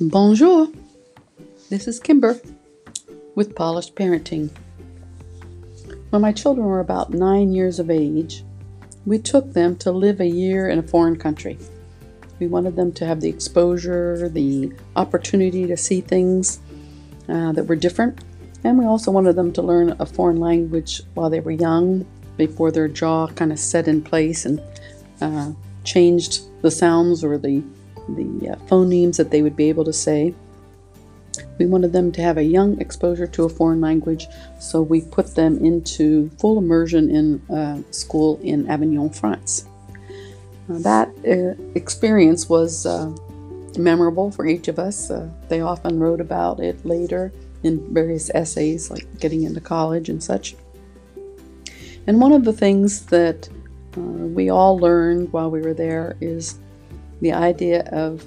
Bonjour. This is Kimber with Polished Parenting. When my children were about nine years of age, we took them to live a year in a foreign country. We wanted them to have the exposure, the opportunity to see things uh, that were different, and we also wanted them to learn a foreign language while they were young, before their jaw kind of set in place and uh, changed the sounds or the the uh, phonemes that they would be able to say. We wanted them to have a young exposure to a foreign language, so we put them into full immersion in uh, school in Avignon, France. Uh, that uh, experience was uh, memorable for each of us. Uh, they often wrote about it later in various essays, like getting into college and such. And one of the things that uh, we all learned while we were there is the idea of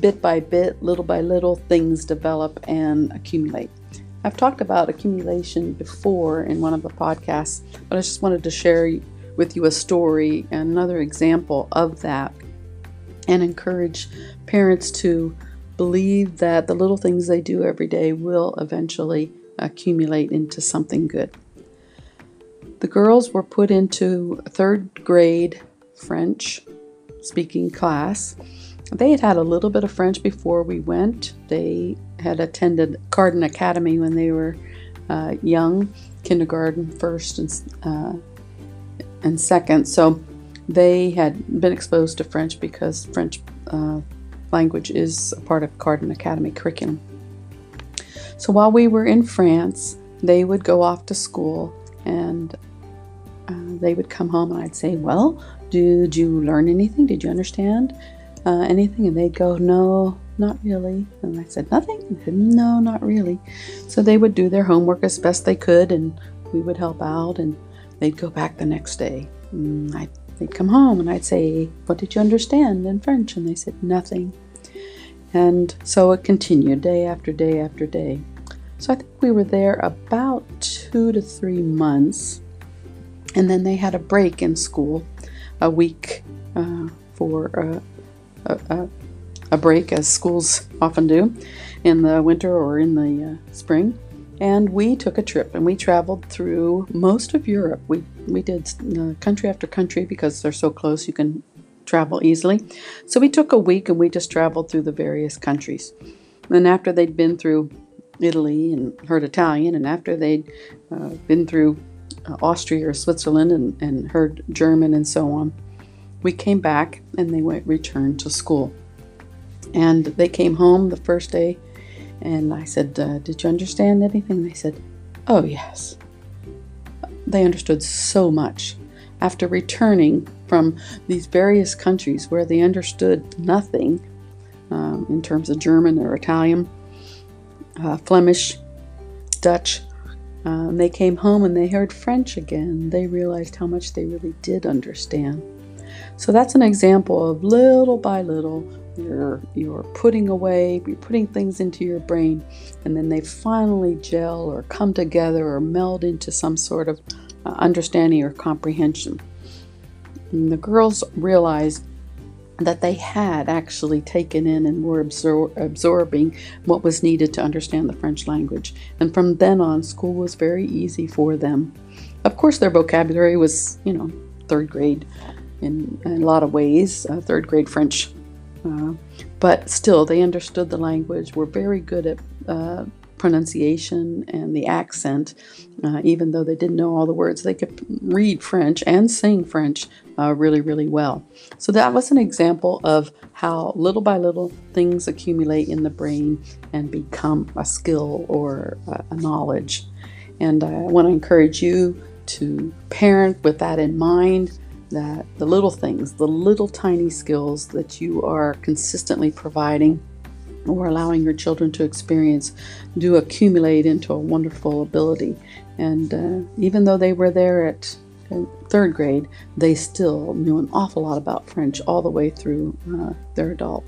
bit by bit, little by little, things develop and accumulate. I've talked about accumulation before in one of the podcasts, but I just wanted to share with you a story and another example of that and encourage parents to believe that the little things they do every day will eventually accumulate into something good. The girls were put into third grade French speaking class. They had had a little bit of French before we went. They had attended Carden Academy when they were uh, young, kindergarten, first, and, uh, and second. So they had been exposed to French because French uh, language is a part of Carden Academy curriculum. So while we were in France, they would go off to school and uh, they would come home and I'd say, Well, did you learn anything? Did you understand uh, anything? And they'd go, No, not really. And I said, Nothing? Said, No, not really. So they would do their homework as best they could and we would help out and they'd go back the next day. And I'd, they'd come home and I'd say, What did you understand in French? And they said, Nothing. And so it continued day after day after day. So I think we were there about two to three months. And then they had a break in school, a week uh, for a, a, a, break, as schools often do in the winter or in the uh, spring. And we took a trip and we traveled through most of Europe. We, we did uh, country after country because they're so close you can travel easily. So we took a week and we just traveled through the various countries. And after they'd been through Italy and heard Italian, and after they'd uh, been through Austria or Switzerland and, and heard German and so on. We came back and they went returned to school. And they came home the first day, and I said, uh, Did you understand anything? They said, Oh, yes. They understood so much. After returning from these various countries where they understood nothing um, in terms of German or Italian, uh, Flemish, Dutch, um, they came home and they heard French again. They realized how much they really did understand. So that's an example of little by little, you're, you're putting away, you're putting things into your brain, and then they finally gel or come together or meld into some sort of uh, understanding or comprehension. And the girls realized that they had actually taken in and were absor- absorbing what was needed to understand the French language. And from then on, school was very easy for them. Of course, their vocabulary was, you know, third grade in, in a lot of ways, uh, third grade French. Uh, but still, they understood the language, were very good at uh, pronunciation and the accent, uh, even though they didn't know all the words. They could read French and sing French uh, really, really well. So that was an example of how little by little things accumulate in the brain and become a skill or a knowledge. And I want to encourage you to parent with that in mind that the little things, the little tiny skills that you are consistently providing or allowing your children to experience do accumulate into a wonderful ability. And uh, even though they were there at third grade, they still knew an awful lot about French all the way through uh, their adult,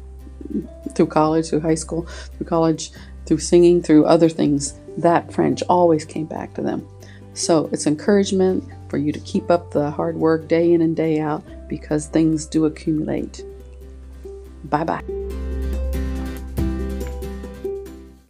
through college, through high school, through college, through singing, through other things. That French always came back to them. So it's encouragement for you to keep up the hard work day in and day out because things do accumulate. Bye bye.